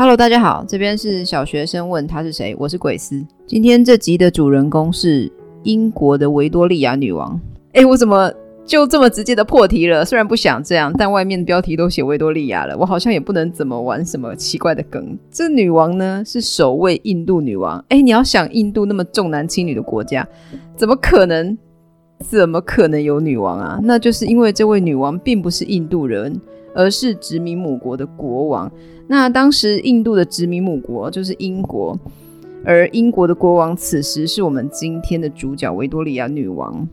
Hello，大家好，这边是小学生问他是谁，我是鬼斯。今天这集的主人公是英国的维多利亚女王。哎，我怎么就这么直接的破题了？虽然不想这样，但外面标题都写维多利亚了，我好像也不能怎么玩什么奇怪的梗。这女王呢，是首位印度女王。哎，你要想印度那么重男轻女的国家，怎么可能？怎么可能有女王啊？那就是因为这位女王并不是印度人，而是殖民母国的国王。那当时印度的殖民母国就是英国，而英国的国王此时是我们今天的主角维多利亚女王。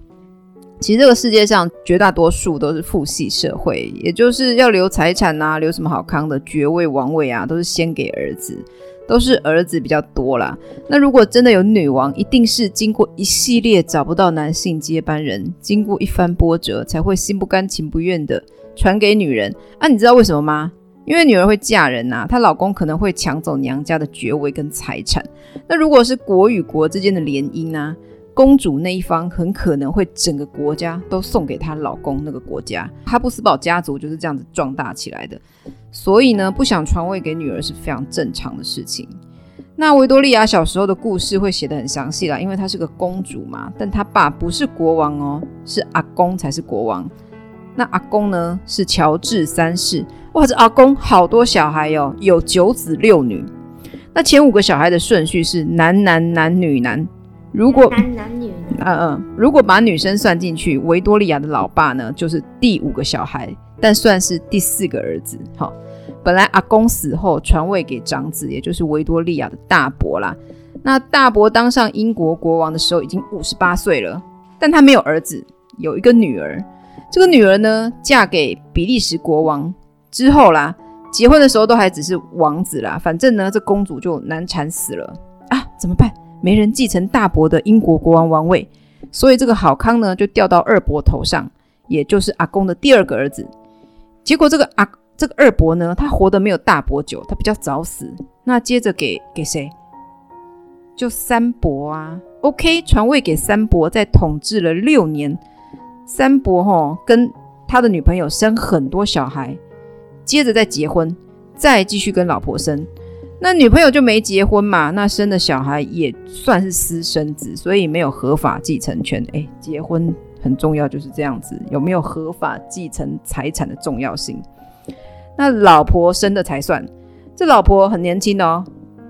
其实这个世界上绝大多数都是父系社会，也就是要留财产啊，留什么好康的爵位、王位啊，都是先给儿子，都是儿子比较多啦。那如果真的有女王，一定是经过一系列找不到男性接班人，经过一番波折，才会心不甘情不愿的传给女人。啊，你知道为什么吗？因为女儿会嫁人呐、啊，她老公可能会抢走娘家的爵位跟财产。那如果是国与国之间的联姻呢？公主那一方很可能会整个国家都送给她老公那个国家。哈布斯堡家族就是这样子壮大起来的。所以呢，不想传位给女儿是非常正常的事情。那维多利亚小时候的故事会写得很详细啦，因为她是个公主嘛。但她爸不是国王哦，是阿公才是国王。那阿公呢是乔治三世。哇，这阿公好多小孩哦，有九子六女。那前五个小孩的顺序是男男男女男。如果男男女女，嗯嗯，如果把女生算进去，维多利亚的老爸呢就是第五个小孩，但算是第四个儿子。好，本来阿公死后传位给长子，也就是维多利亚的大伯啦。那大伯当上英国国王的时候已经五十八岁了，但他没有儿子，有一个女儿。这个女儿呢嫁给比利时国王。之后啦，结婚的时候都还只是王子啦，反正呢，这公主就难产死了啊，怎么办？没人继承大伯的英国国王王位，所以这个好康呢就掉到二伯头上，也就是阿公的第二个儿子。结果这个阿这个二伯呢，他活得没有大伯久，他比较早死。那接着给给谁？就三伯啊，OK，传位给三伯，在统治了六年。三伯齁跟他的女朋友生很多小孩。接着再结婚，再继续跟老婆生，那女朋友就没结婚嘛，那生的小孩也算是私生子，所以没有合法继承权。诶，结婚很重要，就是这样子，有没有合法继承财产的重要性。那老婆生的才算，这老婆很年轻哦，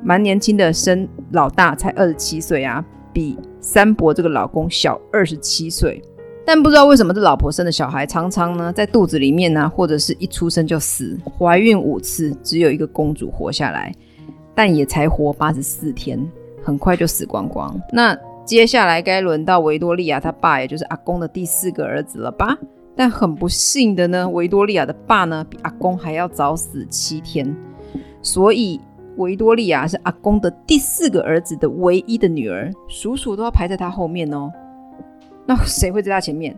蛮年轻的，生老大才二十七岁啊，比三伯这个老公小二十七岁。但不知道为什么这老婆生的小孩常常呢在肚子里面呢、或者是一出生就死。怀孕五次，只有一个公主活下来，但也才活八十四天，很快就死光光。那接下来该轮到维多利亚他爸，也就是阿公的第四个儿子了吧？但很不幸的呢，维多利亚的爸呢比阿公还要早死七天，所以维多利亚是阿公的第四个儿子的唯一的女儿，叔叔都要排在他后面哦。那谁会在他前面？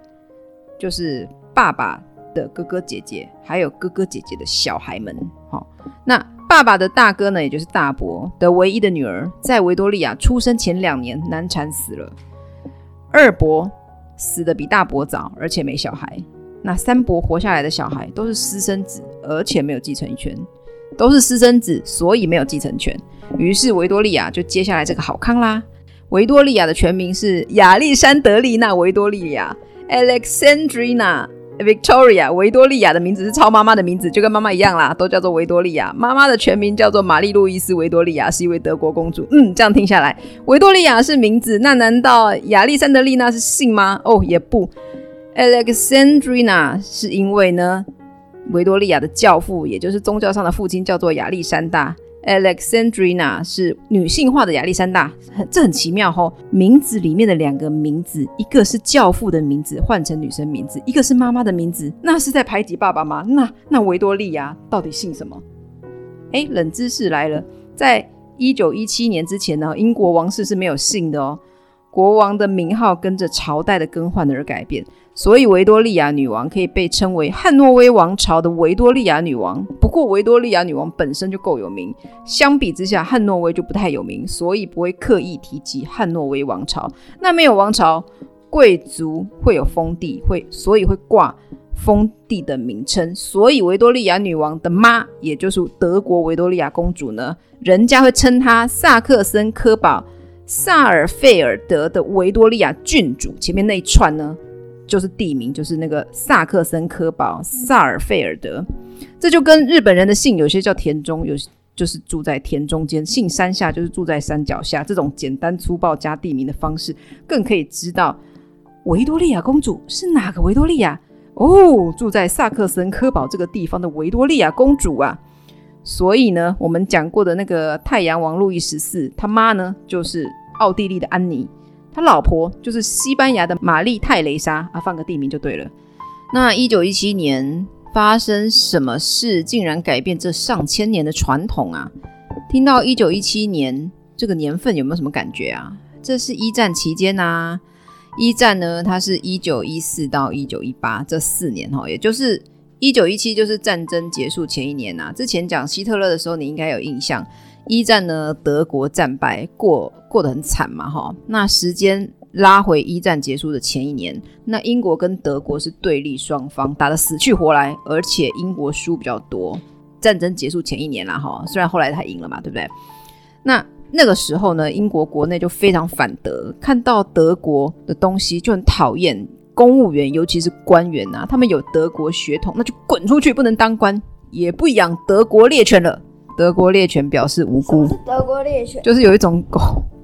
就是爸爸的哥哥姐姐，还有哥哥姐姐的小孩们。好、那爸爸的大哥呢，也就是大伯的唯一的女儿，在维多利亚出生前两年难产死了。二伯死得比大伯早，而且没小孩。那三伯活下来的小孩都是私生子，而且没有继承权，都是私生子，所以没有继承权。于是维多利亚就接下来这个好康啦。维多利亚的全名是亚历山德丽娜·维多利亚 （Alexandrina Victoria）。维多利亚的名字是抄妈妈的名字，就跟妈妈一样啦，都叫做维多利亚。妈妈的全名叫做玛丽路易斯·维多利亚，是一位德国公主。嗯，这样听下来，维多利亚是名字，那难道亚历山德丽娜是姓吗？哦，也不，Alexandrina 是因为呢，维多利亚的教父，也就是宗教上的父亲，叫做亚历山大。Alexandrina 是女性化的亚历山大，很这很奇妙吼、名字里面的两个名字，一个是教父的名字换成女生名字，一个是妈妈的名字，那是在排挤爸爸吗？那那维多利亚到底姓什么？哎，冷知识来了，在一九一七年之前呢，英国王室是没有姓的哦。国王的名号跟着朝代的更换而改变，所以维多利亚女王可以被称为汉诺威王朝的维多利亚女王。不过，维多利亚女王本身就够有名，相比之下，汉诺威就不太有名，所以不会刻意提及汉诺威王朝。那没有王朝，贵族会有封地，会所以会挂封地的名称，所以维多利亚女王的妈，也就是德国维多利亚公主呢，人家会称她萨克森科堡萨尔费尔德的维多利亚郡主。前面那一串呢，就是地名，就是那个萨克森科堡萨尔费尔德。这就跟日本人的姓有些叫田中，有就是住在田中间；姓山下就是住在山脚下。这种简单粗暴加地名的方式，更可以知道维多利亚公主是哪个维多利亚。哦，住在萨克森科堡这个地方的维多利亚公主啊，所以呢，我们讲过的那个太阳王路易十四，他妈呢就是奥地利的安妮，他老婆就是西班牙的玛丽泰蕾莎啊，放个地名就对了。那一九一七年发生什么事，竟然改变这上千年的传统啊？听到一九一七年这个年份，有没有什么感觉啊？这是一战期间啊。一战呢，它是一九一四到一九一八这四年哈，也就是一九一七就是战争结束前一年呐、之前讲希特勒的时候，你应该有印象。一战呢，德国战败，过过得很惨嘛哈。那时间拉回一战结束的前一年，那英国跟德国是对立双方，打得死去活来，而且英国输比较多。战争结束前一年啦哈，虽然后来他赢了嘛，对不对？那。那个时候呢，英国国内就非常反德，看到德国的东西就很讨厌。公务员，尤其是官员啊，他们有德国血统，那就滚出去，不能当官，也不养德国猎犬了。德国猎犬表示无辜。是德国猎犬，就是有一种狗，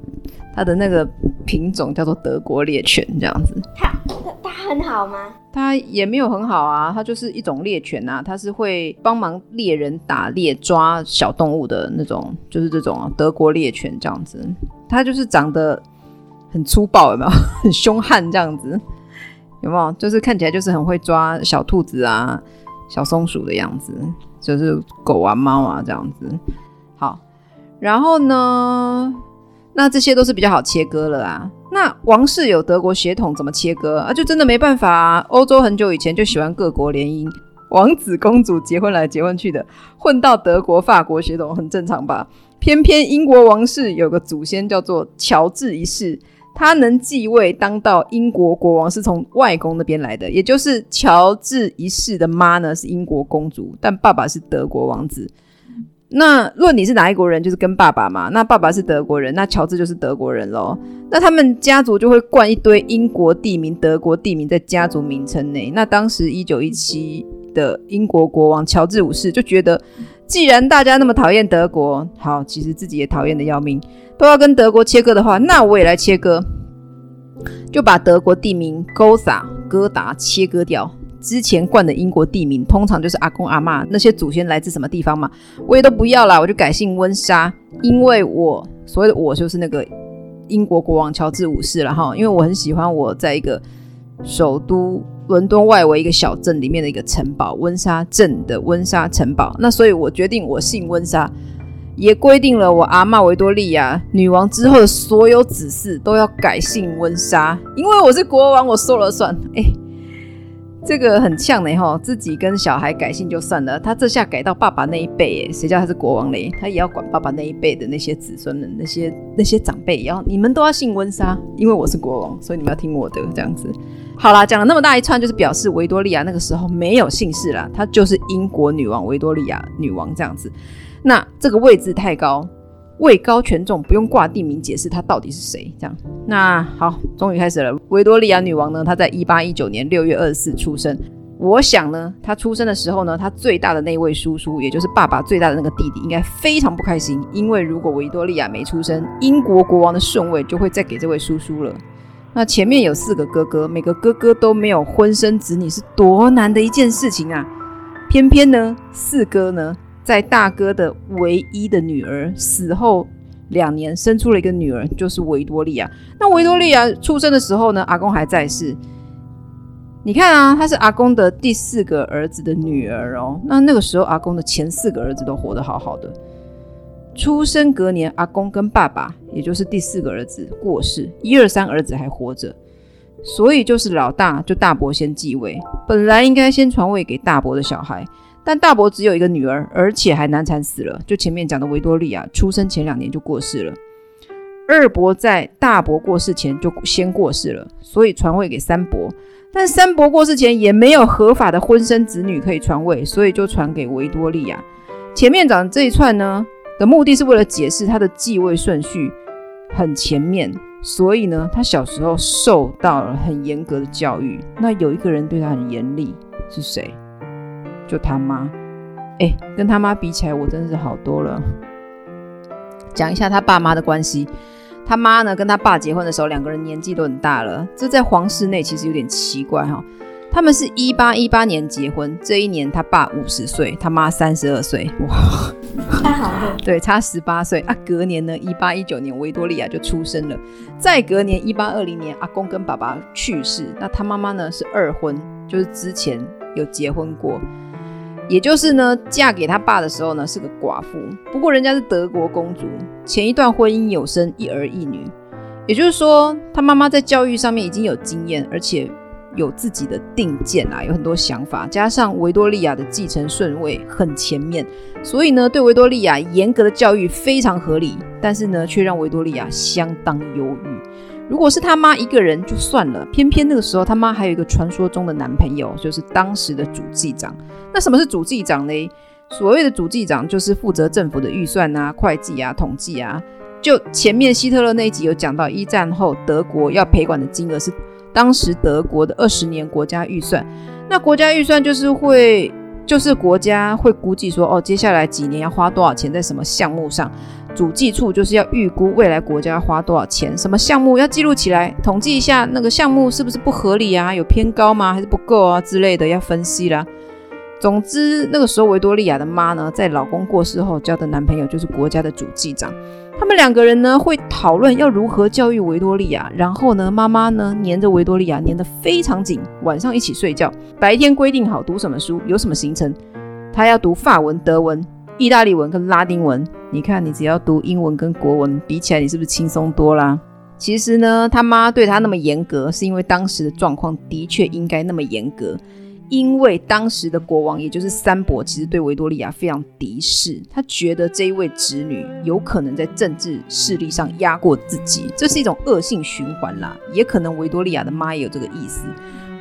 它的那个品种叫做德国猎犬，这样子。它它很好吗？它也没有很好啊，它就是一种猎犬啊，它是会帮忙猎人打猎、抓小动物的那种，就是这种德国猎犬这样子。它就是长得很粗暴，有没有？很凶悍这样子，有没有？就是看起来就是很会抓小兔子啊、小松鼠的样子，就是狗啊、猫啊这样子。好，然后呢？那这些都是比较好切割了啊。那王室有德国血统，怎么切割啊？就真的没办法啊。欧洲很久以前就喜欢各国联姻，王子公主结婚来结婚去的，混到德国、法国血统很正常吧？偏偏英国王室有个祖先叫做乔治一世，他能继位当到英国国王是从外公那边来的，也就是乔治一世的妈呢是英国公主，但爸爸是德国王子。那论你是哪一国人，就是跟爸爸嘛。那爸爸是德国人，那乔治就是德国人喽。那他们家族就会冠一堆英国地名、德国地名在家族名称内。那当时一九一七的英国国王乔治五世就觉得，既然大家那么讨厌德国，好，其实自己也讨厌的要命，都要跟德国切割的话，那我也来切割，就把德国地名 g o t a 哥达切割掉。之前冠的英国地名，通常就是阿公阿嬷那些祖先来自什么地方嘛，我也都不要啦，我就改姓温莎，因为我所谓的我就是那个英国国王乔治五世了哈，因为我很喜欢我在一个首都伦敦外围一个小镇里面的一个城堡温莎镇的温莎城堡，那所以我决定我姓温莎，也规定了我阿嬷维多利亚女王之后的所有子嗣都要改姓温莎，因为我是国王，我说了算，哎。这个很呛呢，哈，自己跟小孩改姓就算了，他这下改到爸爸那一辈，诶，谁叫他是国王嘞？他也要管爸爸那一辈的那些子孙们，那些那些长辈，然后你们都要姓温莎，因为我是国王，所以你们要听我的，这样子。好啦，讲了那么大一串，就是表示维多利亚那个时候没有姓氏啦，她就是英国女王维多利亚女王这样子。那这个位置太高。位高权重，不用挂地名解释她到底是谁。这样，那好，终于开始了。维多利亚女王呢，她在一八一九年六月二十四出生。我想呢，她出生的时候呢，她最大的那位叔叔，也就是爸爸最大的那个弟弟，应该非常不开心，因为如果维多利亚没出生，英国国王的顺位就会再给这位叔叔了。那前面有四个哥哥，每个哥哥都没有婚生子女，是多难的一件事情啊！偏偏呢，四哥呢。在大哥的唯一的女儿死后两年，生出了一个女儿，就是维多利亚。那维多利亚出生的时候呢，阿公还在世。你看啊，她是阿公的第四个儿子的女儿哦。那那个时候，阿公的前四个儿子都活得好好的。出生隔年，阿公跟爸爸，也就是第四个儿子过世，一二三儿子还活着，所以就是老大就大伯先继位。本来应该先传位给大伯的小孩。但大伯只有一个女儿，而且还难产死了。就前面讲的维多利亚出生前两年就过世了。二伯在大伯过世前就先过世了，所以传位给三伯。但三伯过世前也没有合法的婚生子女可以传位，所以就传给维多利亚。前面讲的这一串呢的目的是为了解释他的继位顺序很前面，所以呢，他小时候受到了很严格的教育。那有一个人对他很严厉，是谁？就他妈。哎，跟他妈比起来，我真的是好多了。讲一下他爸妈的关系。他妈呢，跟他爸结婚的时候，两个人年纪都很大了。这在皇室内其实有点奇怪哈。他们是一八一八年结婚，这一年他爸五十岁，他妈三十二岁，哇，差好多。对，差十八岁啊。隔年呢，一八一九年维多利亚就出生了。再隔年一八二零年，阿公跟爸爸去世，那他妈妈呢是二婚，就是之前有结婚过。也就是呢，嫁给他爸的时候呢，是个寡妇。不过人家是德国公主，前一段婚姻有生一儿一女。也就是说，他妈妈在教育上面已经有经验，而且有自己的定见啊，有很多想法。加上维多利亚的继承顺位很前面，所以呢，对维多利亚严格的教育非常合理。但是呢，却让维多利亚相当忧郁。如果是他妈一个人就算了，偏偏那个时候他妈还有一个传说中的男朋友，就是当时的主计长。那什么是主计长呢？所谓的主计长就是负责政府的预算啊、会计啊、统计啊。就前面希特勒那一集有讲到，一战后德国要赔款的金额是当时德国的二十年国家预算。那国家预算就是会，就是国家会估计说，哦，接下来几年要花多少钱在什么项目上。主计处就是要预估未来国家要花多少钱，什么项目要记录起来，统计一下那个项目是不是不合理啊，有偏高吗，还是不够啊之类的，要分析啦。总之，那个时候维多利亚的妈呢，在老公过世后交的男朋友就是国家的主计长，他们两个人呢会讨论要如何教育维多利亚，然后呢，妈妈呢黏着维多利亚黏得非常紧，晚上一起睡觉，白天规定好读什么书，有什么行程，他要读法文、德文。意大利文跟拉丁文，你看，你只要读英文跟国文比起来，你是不是轻松多啦？其实呢，他妈对他那么严格，是因为当时的状况的确应该那么严格。因为当时的国王，也就是三伯，其实对维多利亚非常敌视，他觉得这一位侄女有可能在政治势力上压过自己，这是一种恶性循环啦。也可能维多利亚的妈也有这个意思。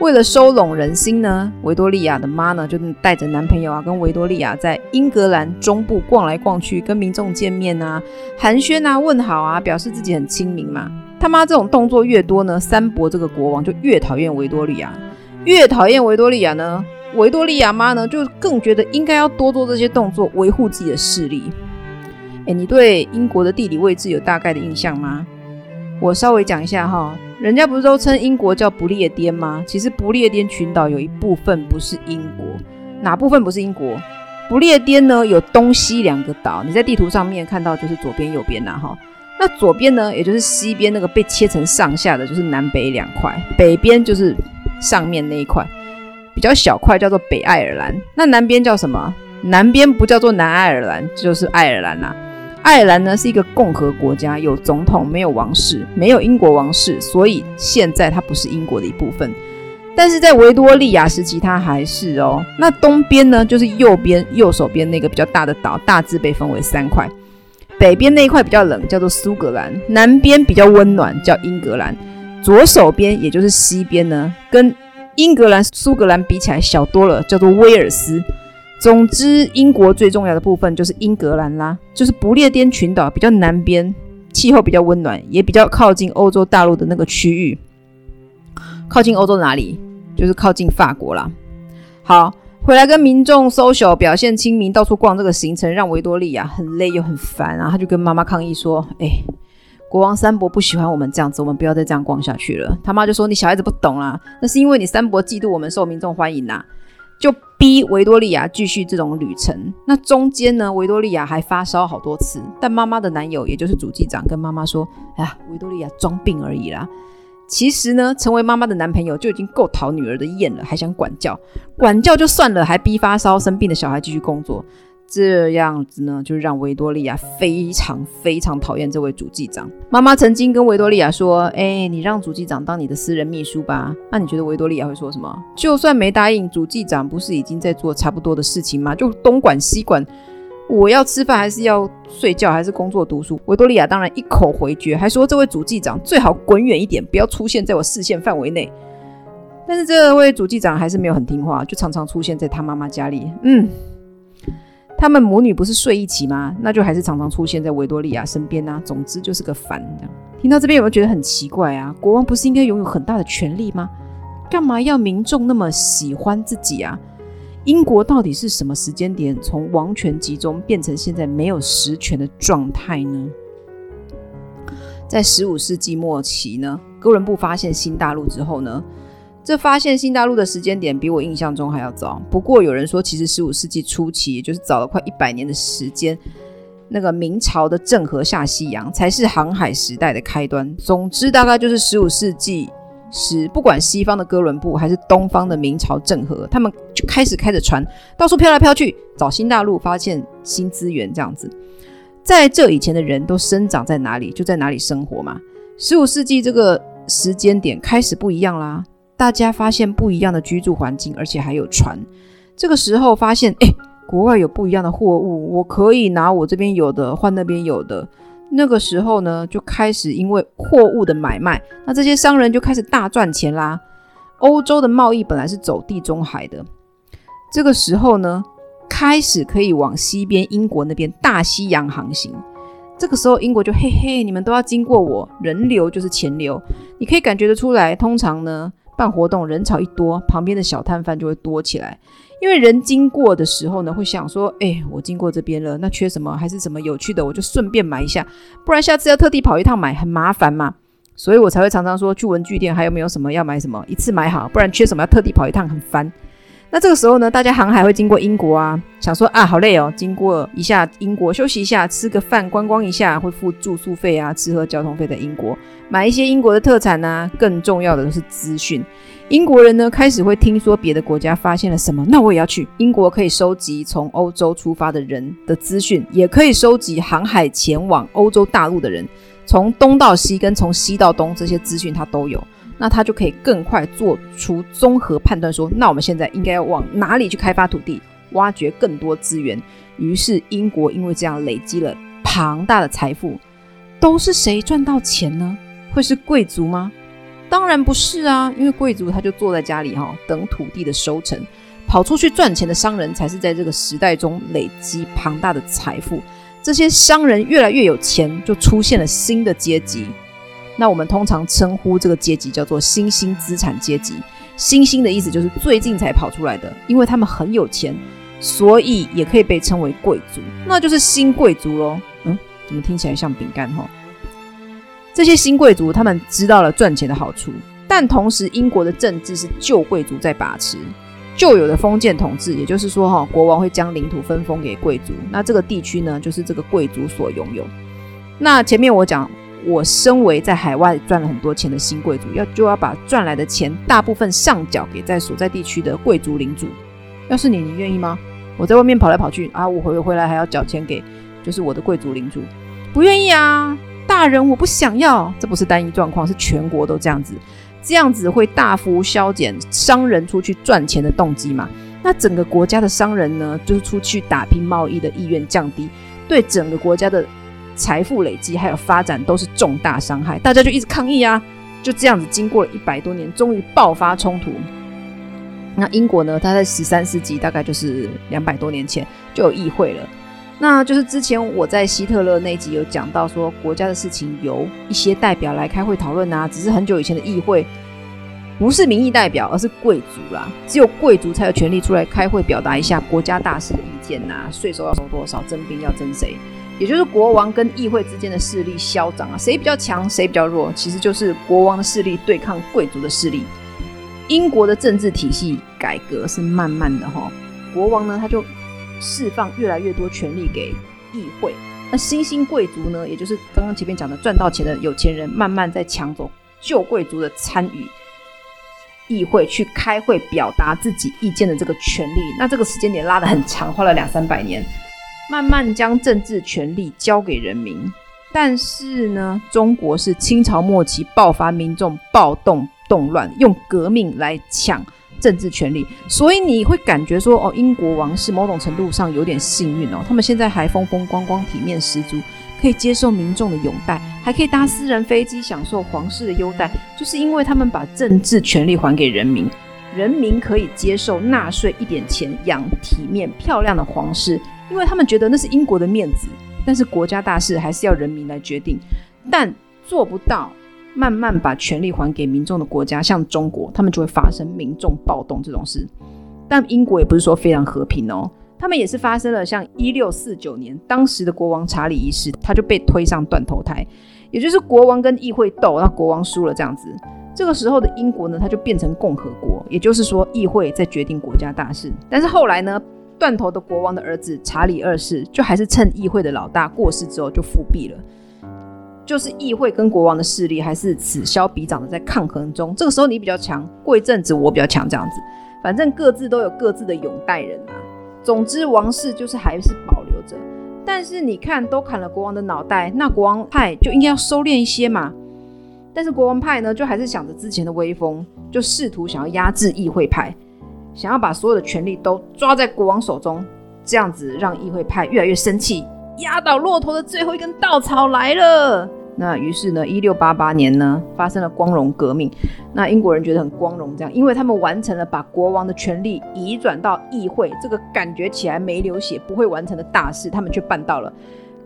为了收拢人心呢，维多利亚的妈呢就带着男朋友啊，跟维多利亚在英格兰中部逛来逛去，跟民众见面啊，寒暄啊，问好啊，表示自己很亲民嘛。他妈这种动作越多呢，三伯这个国王就越讨厌维多利亚，越讨厌维多利亚呢，维多利亚妈呢就更觉得应该要多做这些动作，维护自己的势力。诶，你对英国的地理位置有大概的印象吗？我稍微讲一下哈。人家不是都称英国叫不列颠吗？其实不列颠群岛有一部分不是英国，哪部分不是英国？不列颠呢有东西两个岛，你在地图上面看到就是左边右边呐哈。那左边呢，也就是西边那个被切成上下的，就是南北两块，北边就是上面那一块比较小块叫做北爱尔兰，那南边叫什么？南边不叫做南爱尔兰，就是爱尔兰呐。爱尔兰呢是一个共和国家，有总统，没有王室，没有英国王室，所以现在它不是英国的一部分。但是在维多利亚时期，它还是哦。那东边呢，就是右边右手边那个比较大的岛，大致被分为三块。北边那一块比较冷，叫做苏格兰；南边比较温暖，叫英格兰。左手边也就是西边呢，跟英格兰、苏格兰比起来小多了，叫做威尔斯。总之，英国最重要的部分就是英格兰啦，就是不列颠群岛比较南边，气候比较温暖，也比较靠近欧洲大陆的那个区域。靠近欧洲哪里？就是靠近法国啦。好，回来跟民众 social，表现亲民，到处逛这个行程，让维多利亚很累又很烦啊。他就跟妈妈抗议说：“哎，国王三伯不喜欢我们这样子，我们不要再这样逛下去了。”他妈就说：“你小孩子不懂啦，那是因为你三伯嫉妒我们受民众欢迎呐。”就逼维多利亚继续这种旅程。那中间呢，维多利亚还发烧好多次。但妈妈的男友，也就是主机长，跟妈妈说：“哎呀，维多利亚装病而已啦。”其实呢，成为妈妈的男朋友就已经够讨女儿的厌了，还想管教，管教就算了，还逼发烧生病的小孩继续工作。这样子呢，就让维多利亚非常非常讨厌这位主计长。妈妈曾经跟维多利亚说：“哎，你让主计长当你的私人秘书吧。”那你觉得维多利亚会说什么？就算没答应，主计长不是已经在做差不多的事情吗？就东管西管，我要吃饭还是要睡觉还是工作读书？维多利亚当然一口回绝，还说这位主计长最好滚远一点，不要出现在我视线范围内。但是这位主计长还是没有很听话，就常常出现在他妈妈家里。嗯，他们母女不是睡一起吗？那就还是常常出现在维多利亚身边啊。总之就是个烦。听到这边有没有觉得很奇怪啊？国王不是应该拥有很大的权力吗？干嘛要民众那么喜欢自己啊？英国到底是什么时间点从王权集中变成现在没有实权的状态呢？在十五世纪末期呢，哥伦布发现新大陆之后呢，这发现新大陆的时间点比我印象中还要早。不过有人说，其实十五世纪初期，也就是早了快一百年的时间，那个明朝的郑和下西洋才是航海时代的开端。总之，大概就是十五世纪。时，不管西方的哥伦布还是东方的明朝郑和，他们就开始开着船到处飘来飘去，找新大陆，发现新资源，这样子。在这以前的人都生长在哪里，就在哪里生活嘛。十五世纪这个时间点开始不一样啦，大家发现不一样的居住环境，而且还有船。这个时候发现，哎，国外有不一样的货物，我可以拿我这边有的换那边有的。那个时候呢，就开始因为货物的买卖，那这些商人就开始大赚钱啦。欧洲的贸易本来是走地中海的，这个时候呢，开始可以往西边英国那边大西洋航行。这个时候英国就嘿嘿，你们都要经过我，人流就是钱流，你可以感觉得出来。通常呢，办活动人潮一多，旁边的小摊贩就会多起来。因为人经过的时候呢，会想说：“哎，我经过这边了，那缺什么还是什么有趣的，我就顺便买一下，不然下次要特地跑一趟买很麻烦嘛。”所以我才会常常说去文具店还有没有什么要买什么，一次买好，不然缺什么要特地跑一趟很烦。那这个时候呢，大家航海会经过英国啊，想说啊，好累哦，经过一下英国休息一下，吃个饭，观光一下，会付住宿费啊，吃喝交通费在英国，买一些英国的特产啊。更重要的是资讯，英国人呢开始会听说别的国家发现了什么，那我也要去。英国可以收集从欧洲出发的人的资讯，也可以收集航海前往欧洲大陆的人，从东到西跟从西到东这些资讯他都有。那他就可以更快做出综合判断，说，那我们现在应该要往哪里去开发土地，挖掘更多资源。于是英国因为这样累积了庞大的财富，都是谁赚到钱呢？会是贵族吗？当然不是啊，因为贵族他就坐在家里哈，等土地的收成，跑出去赚钱的商人才是在这个时代中累积庞大的财富。这些商人越来越有钱，就出现了新的阶级。那我们通常称呼这个阶级叫做新兴资产阶级。新兴的意思就是最近才跑出来的，因为他们很有钱，所以也可以被称为贵族，那就是新贵族喽。嗯，怎么听起来像饼干哈？这些新贵族他们知道了赚钱的好处，但同时英国的政治是旧贵族在把持，旧有的封建统治，也就是说哈，国王会将领土分封给贵族，那这个地区呢，就是这个贵族所拥有。那前面我讲。我身为在海外赚了很多钱的新贵族，要就要把赚来的钱大部分上缴给在所在地区的贵族领主。要是你，你愿意吗？我在外面跑来跑去啊，我回回来还要缴钱给，就是我的贵族领主，不愿意啊，大人，我不想要。这不是单一状况，是全国都这样子，这样子会大幅削减商人出去赚钱的动机嘛？那整个国家的商人呢，就是出去打拼贸易的意愿降低，对整个国家的。财富累积还有发展都是重大伤害，大家就一直抗议啊，就这样子经过了一百多年，终于爆发冲突。那英国呢？它在十三世纪，大概就是两百多年前就有议会了。那就是之前我在希特勒那集有讲到说，国家的事情由一些代表来开会讨论啊，只是很久以前的议会不是民意代表，而是贵族啦，只有贵族才有权利出来开会，表达一下国家大事的意见呐，税收要收多少，征兵要征谁。也就是国王跟议会之间的势力消长啊，谁比较强，谁比较弱，其实就是国王的势力对抗贵族的势力。英国的政治体系改革是慢慢的哈，国王呢他就释放越来越多权力给议会，那新兴贵族呢，也就是刚刚前面讲的赚到钱的有钱人，慢慢在抢走旧贵族的参与议会去开会表达自己意见的这个权利。那这个时间点拉得很长，花了两三百年。慢慢将政治权力交给人民，但是呢，中国是清朝末期爆发民众暴动动乱，用革命来抢政治权力，所以你会感觉说，哦，英国王室某种程度上有点幸运哦，他们现在还风风光光、体面十足，可以接受民众的拥戴，还可以搭私人飞机享受皇室的优待，就是因为他们把政治权力还给人民，人民可以接受纳税一点钱养体面漂亮的皇室，因为他们觉得那是英国的面子。但是国家大事还是要人民来决定，但做不到慢慢把权力还给民众的国家，像中国，他们就会发生民众暴动这种事。但英国也不是说非常和平哦。他们也是发生了，像一六四九年，当时的国王查理一世，他就被推上断头台，也就是国王跟议会斗，那国王输了这样子。这个时候的英国呢，他就变成共和国，也就是说议会在决定国家大事。但是后来呢，断头的国王的儿子查理二世，就还是趁议会的老大过世之后就复辟了，就是议会跟国王的势力还是此消彼长的在抗衡中。这个时候你比较强，过一阵子我比较强，这样子，反正各自都有各自的拥戴人啊。总之，王室就是还是保留着。但是你看，都砍了国王的脑袋，那国王派就应该要收敛一些嘛。但是国王派呢，就还是想着之前的威风，就试图想要压制议会派，想要把所有的权力都抓在国王手中，这样子让议会派越来越生气。压倒骆驼的最后一根稻草来了。那于是呢，一六八八年呢，发生了光荣革命。那英国人觉得很光荣，这样，因为他们完成了把国王的权力移转到议会，这个感觉起来没流血不会完成的大事，他们却办到了，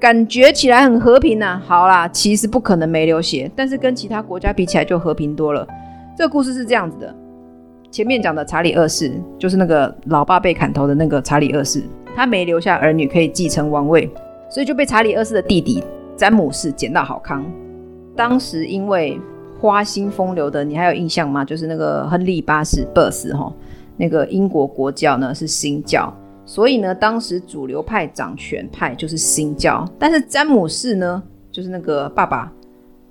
感觉起来很和平啊。好啦，其实不可能没流血，但是跟其他国家比起来就和平多了。这个故事是这样子的：前面讲的查理二世，就是那个老爸被砍头的那个查理二世，他没留下儿女可以继承王位，所以就被查理二世的弟弟。詹姆士捡到好康，当时因为花心风流的，你还有印象吗？就是那个亨利八世 Birth 哈，那个英国国教呢是新教，所以呢，当时主流派掌权派就是新教，但是詹姆士呢，就是那个爸爸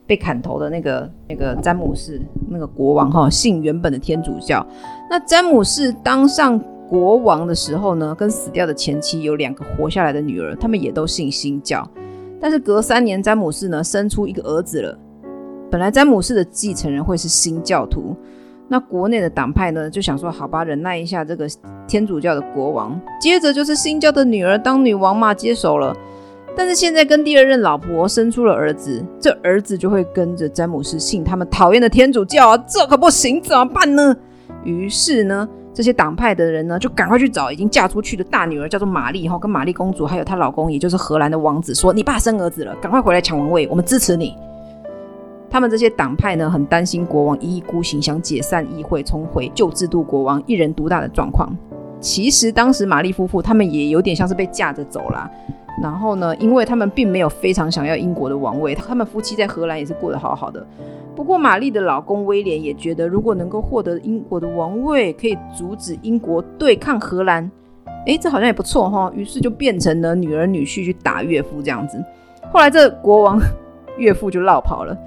被砍头的那个那个詹姆士那个国王哈，信原本的天主教。那詹姆士当上国王的时候呢，跟死掉的前妻有两个活下来的女儿，他们也都信新教。但是隔三年，詹姆士呢生出一个儿子了。本来詹姆士的继承人会是新教徒，那国内的党派呢就想说，好吧，忍耐一下这个天主教的国王，接着就是新教的女儿当女王嘛，接手了。但是现在跟第二任老婆生出了儿子，这儿子就会跟着詹姆斯信他们讨厌的天主教啊，这可不行，怎么办呢？于是呢。这些党派的人呢，就赶快去找已经嫁出去的大女儿，叫做玛丽哈，跟玛丽公主，还有她老公，也就是荷兰的王子，说：“你爸生儿子了，赶快回来抢王位，我们支持你。”他们这些党派呢，很担心国王一意孤行，想解散议会，重回旧制度国王一人独大的状况。其实当时玛丽夫妇他们也有点像是被架着走啦。然后呢，因为他们并没有非常想要英国的王位，他们夫妻在荷兰也是过得好好的。不过，玛丽的老公威廉也觉得，如果能够获得英国的王位，可以阻止英国对抗荷兰。诶，这好像也不错哈。于是就变成了女儿女婿去打岳父这样子。后来这国王岳父就落跑了，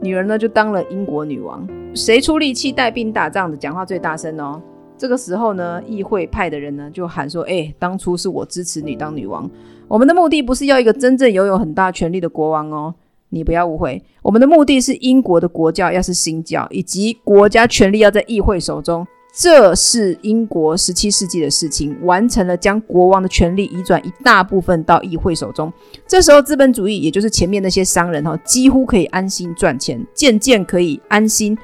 女儿呢就当了英国女王。谁出力气带兵打仗的，讲话最大声哦。这个时候呢，议会派的人呢就喊说：“诶，当初是我支持你当女王，我们的目的不是要一个真正拥有很大权力的国王哦。”你不要误会，我们的目的是英国的国教要是新教，以及国家权力要在议会手中。这是英国十七世纪的事情，完成了将国王的权力移转一大部分到议会手中。这时候，资本主义，也就是前面那些商人哈，几乎可以安心赚钱，渐渐可以安心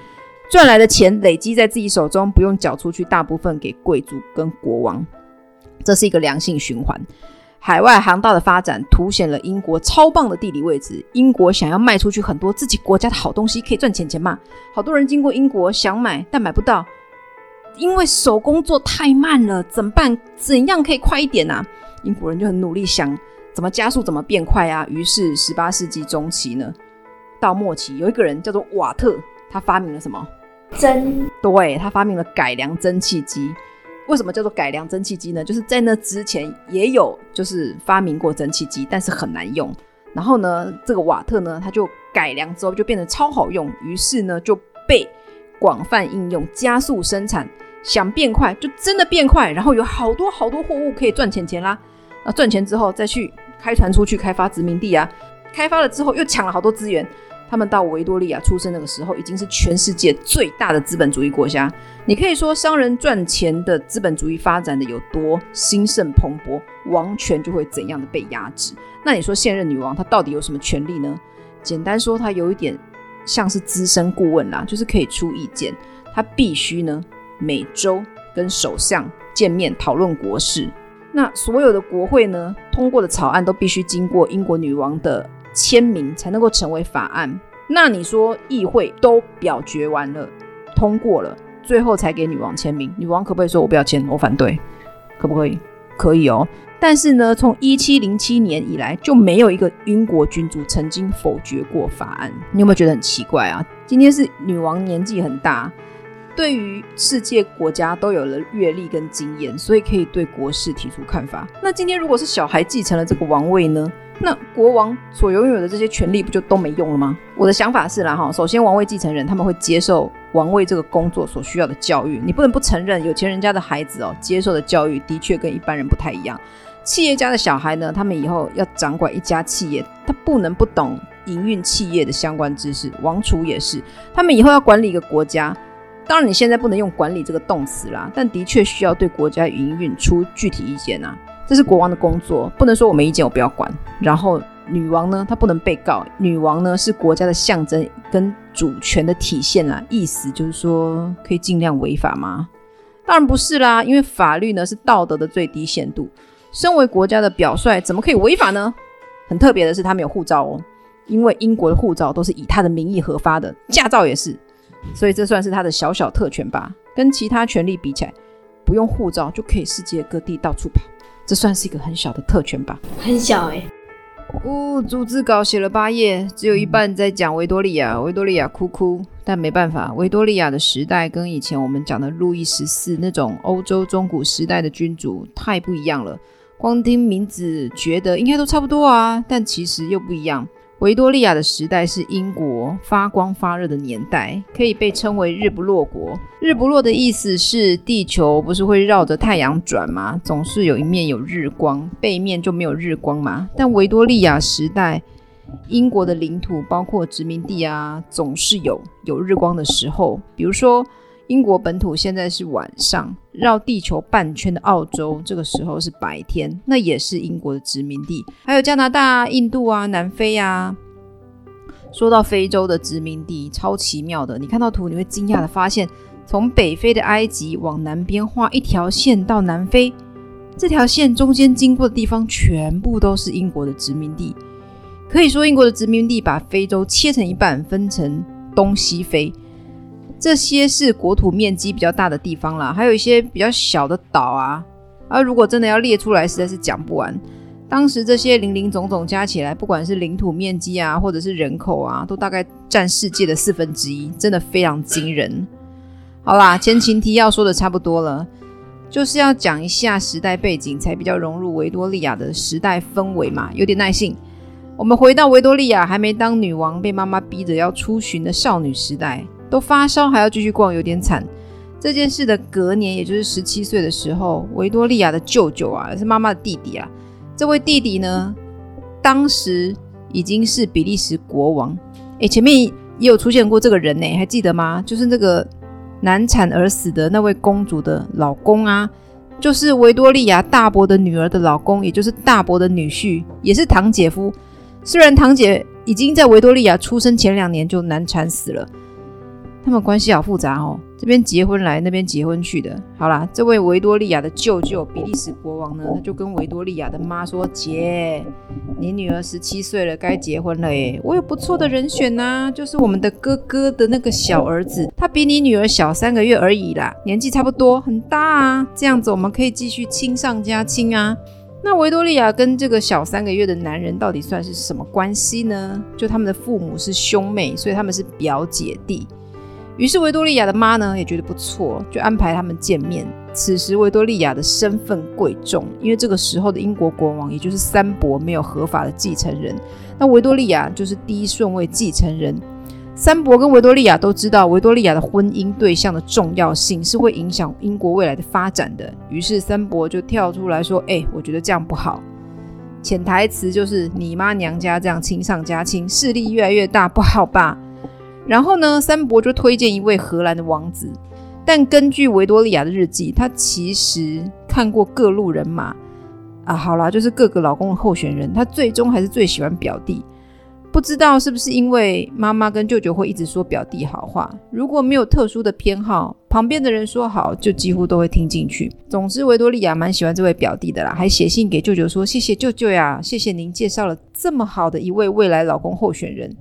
赚来的钱累积在自己手中，不用缴出去大部分给贵族跟国王。这是一个良性循环。海外航道的发展凸显了英国超棒的地理位置。英国想要卖出去很多自己国家的好东西，可以赚钱钱嘛？好多人经过英国想买，但买不到，因为手工做太慢了。怎么办？怎样可以快一点呢、啊？英国人就很努力想怎么加速，怎么变快啊。于是十八世纪中期呢，到末期有一个人叫做瓦特，他发明了什么？蒸。对，他发明了改良蒸汽机。为什么叫做改良蒸汽机呢？就是在那之前也有，就是发明过蒸汽机，但是很难用。然后呢，这个瓦特呢，他就改良之后就变得超好用，于是呢就被广泛应用，加速生产。想变快就真的变快，然后有好多好多货物可以赚钱钱啦。那赚钱之后再去开船出去开发殖民地啊，开发了之后又抢了好多资源。他们到维多利亚出生那个时候，已经是全世界最大的资本主义国家。你可以说，商人赚钱的资本主义发展的有多兴盛蓬勃，王权就会怎样的被压制。那你说现任女王她到底有什么权利呢？简单说，她有一点像是资深顾问啦，就是可以出意见。她必须呢每周跟首相见面讨论国事。那所有的国会呢通过的草案都必须经过英国女王的签名才能够成为法案。那你说议会都表决完了，通过了，最后才给女王签名，女王可不可以说我不要签，我反对？可不可以？可以哦。但是呢，从一七零七年以来就没有一个英国君主曾经否决过法案。你有没有觉得很奇怪啊？今天是女王年纪很大，对于世界国家都有了阅历跟经验，所以可以对国事提出看法。那今天如果是小孩继承了这个王位呢？那国王所拥有的这些权利不就都没用了吗？我的想法是啦哈，首先王位继承人他们会接受王位这个工作所需要的教育，你不能不承认有钱人家的孩子哦，接受的教育的确跟一般人不太一样。企业家的小孩呢，他们以后要掌管一家企业，他不能不懂营运企业的相关知识。王储也是，他们以后要管理一个国家，当然你现在不能用管理这个动词啦，但的确需要对国家营运出具体意见啊。这是国王的工作，不能说我没意见，我不要管。然后女王呢，她不能被告。女王呢是国家的象征跟主权的体现啊，意思就是说可以尽量违法吗？当然不是啦，因为法律呢是道德的最低限度。身为国家的表率，怎么可以违法呢？很特别的是，他没有护照哦，因为英国的护照都是以他的名义核发的，驾照也是，所以这算是他的小小特权吧。跟其他权利比起来，不用护照就可以世界各地到处跑。这算是一个很小的特权吧？很小哎、欸。哦，逐字稿写了八页，只有一半在讲维多利亚。维多利亚哭哭，但没办法，维多利亚的时代跟以前我们讲的路易十四那种欧洲中古时代的君主太不一样了。光听名字觉得应该都差不多啊，但其实又不一样。维多利亚的时代是英国发光发热的年代，可以被称为日不落国。日不落的意思是地球不是会绕着太阳转吗？总是有一面有日光，背面就没有日光嘛。但维多利亚时代，英国的领土包括殖民地啊，总是有有日光的时候，比如说。英国本土现在是晚上，绕地球半圈的澳洲这个时候是白天，那也是英国的殖民地。还有加拿大、印度啊、南非啊。说到非洲的殖民地，超奇妙的。你看到图，你会惊讶的发现，从北非的埃及往南边画一条线到南非，这条线中间经过的地方全部都是英国的殖民地。可以说，英国的殖民地把非洲切成一半，分成东西非。这些是国土面积比较大的地方啦，还有一些比较小的岛啊。而如果真的要列出来，实在是讲不完。当时这些零零总总加起来，不管是领土面积啊，或者是人口啊，都大概占世界的四分之一，真的非常惊人。好啦，前情提要说的差不多了，就是要讲一下时代背景，才比较融入维多利亚的时代氛围嘛。有点耐性，我们回到维多利亚还没当女王，被妈妈逼着要出巡的少女时代。都发烧还要继续逛，有点惨。这件事的隔年，也就是十七岁的时候，维多利亚的舅舅啊，是妈妈的弟弟啊。这位弟弟呢，当时已经是比利时国王。诶，前面也有出现过这个人呢，还记得吗？就是那个难产而死的那位公主的老公啊，就是维多利亚大伯的女儿的老公，也就是大伯的女婿，也是堂姐夫。虽然堂姐已经在维多利亚出生前两年就难产死了。他们关系好复杂哦，这边结婚来，那边结婚去的。好啦，这位维多利亚的舅舅比利时国王呢，他就跟维多利亚的妈说：“姐，你女儿十七岁了，该结婚了耶。我有不错的人选呐、啊，就是我们的哥哥的那个小儿子，他比你女儿小三个月而已啦，年纪差不多，很大啊。这样子我们可以继续亲上加亲啊。那维多利亚跟这个小三个月的男人到底算是什么关系呢？就他们的父母是兄妹，所以他们是表姐弟。”于是维多利亚的妈呢也觉得不错，就安排他们见面。此时维多利亚的身份贵重，因为这个时候的英国国王也就是三伯没有合法的继承人，那维多利亚就是第一顺位继承人。三伯跟维多利亚都知道维多利亚的婚姻对象的重要性是会影响英国未来的发展的，于是三伯就跳出来说：“哎、我觉得这样不好。”潜台词就是你妈娘家这样亲上加亲，势力越来越大，不好吧？然后呢，三伯就推荐一位荷兰的王子，但根据维多利亚的日记，他其实看过各路人马，啊，好啦，就是各个老公的候选人，她最终还是最喜欢表弟。不知道是不是因为妈妈跟舅舅会一直说表弟好话，如果没有特殊的偏好，旁边的人说好，就几乎都会听进去。总之，维多利亚蛮喜欢这位表弟的啦，还写信给舅舅说：“谢谢舅舅呀，谢谢您介绍了这么好的一位未来老公候选人。”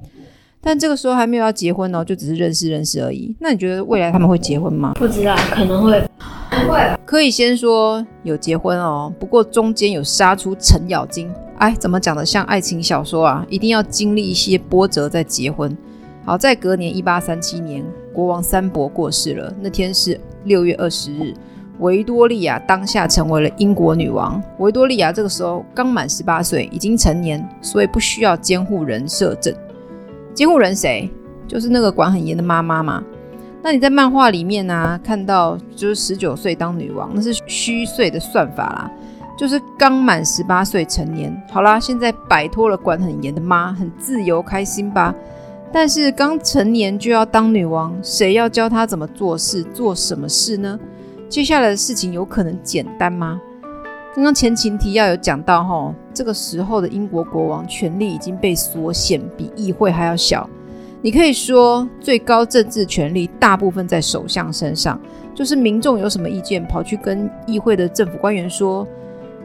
但这个时候还没有要结婚哦，就只是认识认识而已。那你觉得未来他们会结婚吗？不知道，可能会，不会。可以先说有结婚哦，不过中间有杀出程咬金。哎，怎么讲的像爱情小说啊？一定要经历一些波折再结婚。好，在隔年一八三七年，国王三伯过世了。那天是六月二十日，维多利亚当下成为了英国女王。维多利亚这个时候刚满十八岁，已经成年，所以不需要监护人摄政。监护人谁？就是那个管很严的妈妈嘛。那你在漫画里面呢、看到就是十九岁当女王，那是虚岁的算法啦。就是刚满十八岁成年。好啦，现在摆脱了管很严的妈，很自由开心吧。但是刚成年就要当女王，谁要教她怎么做事，做什么事呢？接下来的事情有可能简单吗？刚刚前情提要有讲到，齁，这个时候的英国国王权力已经被缩限，比议会还要小。你可以说，最高政治权力大部分在首相身上，就是民众有什么意见，跑去跟议会的政府官员说，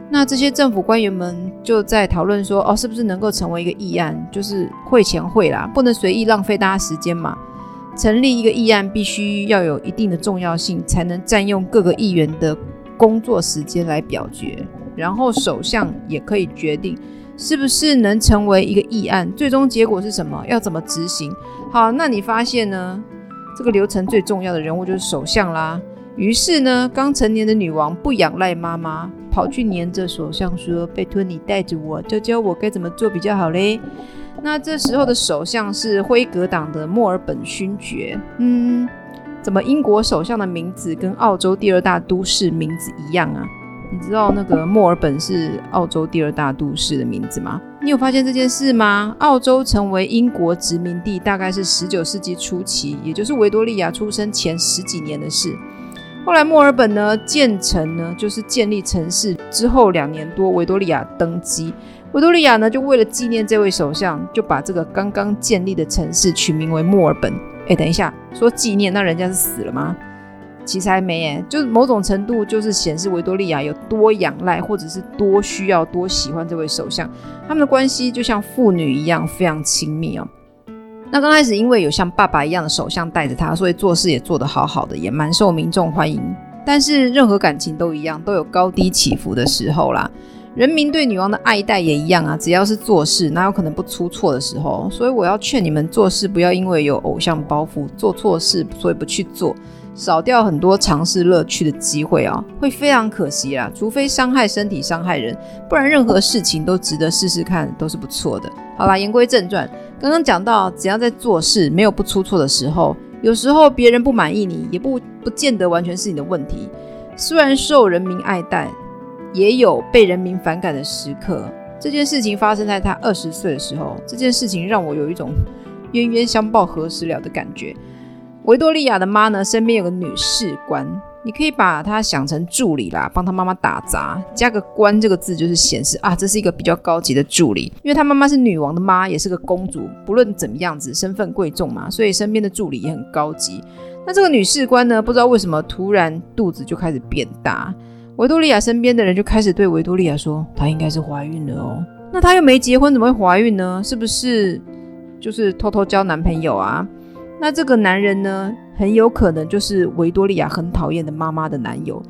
那这些政府官员们就在讨论说，哦，是不是能够成为一个议案，就是会前会啦，不能随意浪费大家时间嘛。成立一个议案必须要有一定的重要性，才能占用各个议员的。工作时间来表决，然后首相也可以决定是不是能成为一个议案，最终结果是什么，要怎么执行。好，那你发现呢？这个流程最重要的人物就是首相啦。于是呢，刚成年的女王不仰赖妈妈，跑去黏着首相说：“拜托你带着我，教教我该怎么做比较好嘞。”那这时候的首相是辉格党的墨尔本勋爵。嗯。怎么英国首相的名字跟澳洲第二大都市名字一样啊？你知道那个墨尔本是澳洲第二大都市的名字吗？你有发现这件事吗？澳洲成为英国殖民地大概是十九世纪初期，也就是维多利亚出生前十几年的事。后来墨尔本呢建成呢，就是建立城市之后两年多，维多利亚登基。维多利亚呢就为了纪念这位首相，就把这个刚刚建立的城市取名为墨尔本。哎，等一下，说纪念，那人家是死了吗？其实还没，哎，就是某种程度就是显示维多利亚有多仰赖，或者是多需要、多喜欢这位首相，他们的关系就像父女一样，非常亲密哦。那刚开始因为有像爸爸一样的首相带着他，所以做事也做得好好的，也蛮受民众欢迎。但是任何感情都一样，都有高低起伏的时候啦。人民对女王的爱戴也一样啊，只要是做事，哪有可能不出错的时候？所以我要劝你们做事，不要因为有偶像包袱，做错事所以不去做，少掉很多尝试乐趣的机会啊，会非常可惜啦。除非伤害身体、伤害人，不然任何事情都值得试试看，都是不错的。好啦，言归正传，刚刚讲到，只要在做事没有不出错的时候，有时候别人不满意你，也不不见得完全是你的问题。虽然受人民爱戴。也有被人民反感的时刻。这件事情发生在他二十岁的时候。这件事情让我有一种冤冤相报何时了的感觉。维多利亚的妈呢，身边有个女士官，你可以把她想成助理啦，帮她妈妈打杂，加个“官”这个字，就是显示啊，这是一个比较高级的助理。因为她妈妈是女王的妈，也是个公主，不论怎么样子，身份贵重嘛，所以身边的助理也很高级。那这个女士官呢，不知道为什么突然肚子就开始变大。维多利亚身边的人就开始对维多利亚说：“她应该是怀孕了哦。那她又没结婚，怎么会怀孕呢？是不是就是偷偷交男朋友啊？那这个男人呢，很有可能就是维多利亚很讨厌的妈妈的男友。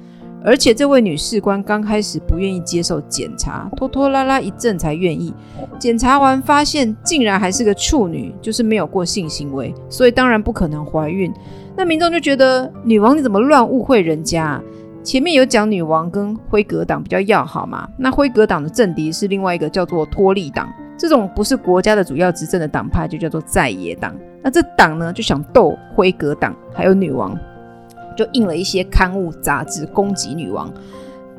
而且这位女士官刚开始不愿意接受检查，拖拖拉拉一阵才愿意。检查完发现竟然还是个处女，就是没有过性行为，所以当然不可能怀孕。那民众就觉得女王你怎么乱误会人家？”前面有讲女王跟辉格党比较要好嘛，那辉格党的政敌是另外一个叫做托利党，这种不是国家的主要执政的党派就叫做在野党。那这党呢就想斗辉格党，还有女王，就印了一些刊物杂志攻击女王，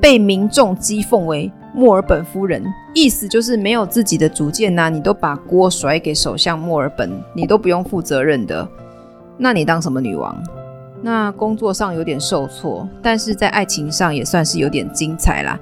被民众讥讽为墨尔本夫人，意思就是没有自己的主见呐、你都把锅甩给首相墨尔本，你都不用负责任的，那你当什么女王？那工作上有点受挫，但是在爱情上也算是有点精彩啦。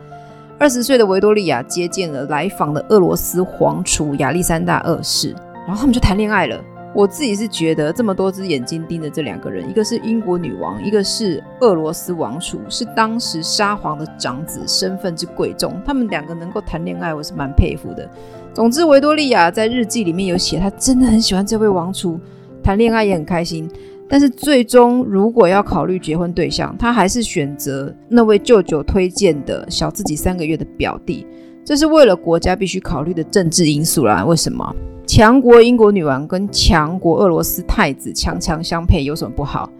二十岁的维多利亚接见了来访的俄罗斯皇储亚历山大二世，然后他们就谈恋爱了。我自己是觉得这么多只眼睛盯着这两个人，一个是英国女王，一个是俄罗斯王储，是当时沙皇的长子，身份之贵重，他们两个能够谈恋爱，我是蛮佩服的。总之，维多利亚在日记里面有写，她真的很喜欢这位王储，谈恋爱也很开心。但是最终，如果要考虑结婚对象，他还是选择那位舅舅推荐的小自己三个月的表弟。这是为了国家必须考虑的政治因素啦。为什么？强国英国女王跟强国俄罗斯太子强强相配有什么不好？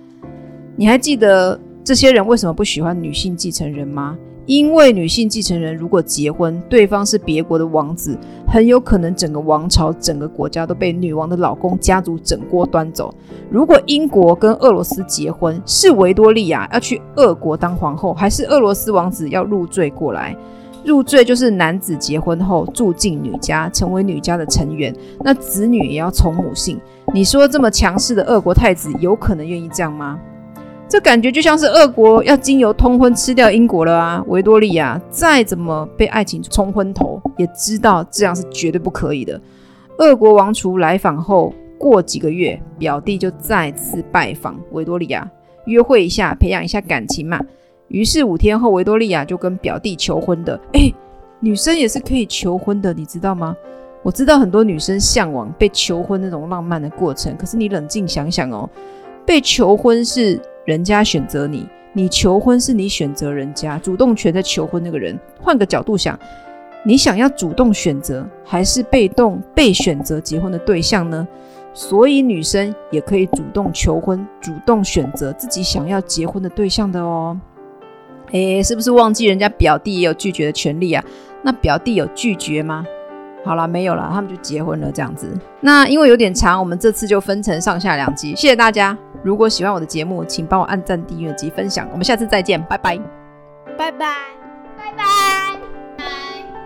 你还记得这些人为什么不喜欢女性继承人吗？因为女性继承人如果结婚，对方是别国的王子，很有可能整个王朝、整个国家都被女王的老公家族整锅端走。如果英国跟俄罗斯结婚，是维多利亚要去俄国当皇后，还是俄罗斯王子要入赘过来？入赘就是男子结婚后住进女家，成为女家的成员，那子女也要从母姓。你说这么强势的俄国太子有可能愿意这样吗？这感觉就像是俄国要经由通婚吃掉英国了啊！维多利亚再怎么被爱情冲昏头，也知道这样是绝对不可以的。俄国王储来访后，过几个月，表弟就再次拜访维多利亚，约会一下，培养一下感情嘛。于是五天后，维多利亚就跟表弟求婚的。哎，女生也是可以求婚的，你知道吗？我知道很多女生向往被求婚那种浪漫的过程，可是你冷静想想哦，被求婚是人家选择你，你求婚是你选择人家，主动权在求婚那个人。换个角度想，你想要主动选择，还是被动被选择结婚的对象呢？所以女生也可以主动求婚，主动选择自己想要结婚的对象的哦。诶，是不是忘记人家表弟也有拒绝的权利啊？那表弟有拒绝吗？好了，没有了，他们就结婚了这样子。那因为有点长，我们这次就分成上下两集。谢谢大家，如果喜欢我的节目，请帮我按赞、订阅及分享。我们下次再见，拜拜，拜拜，拜拜。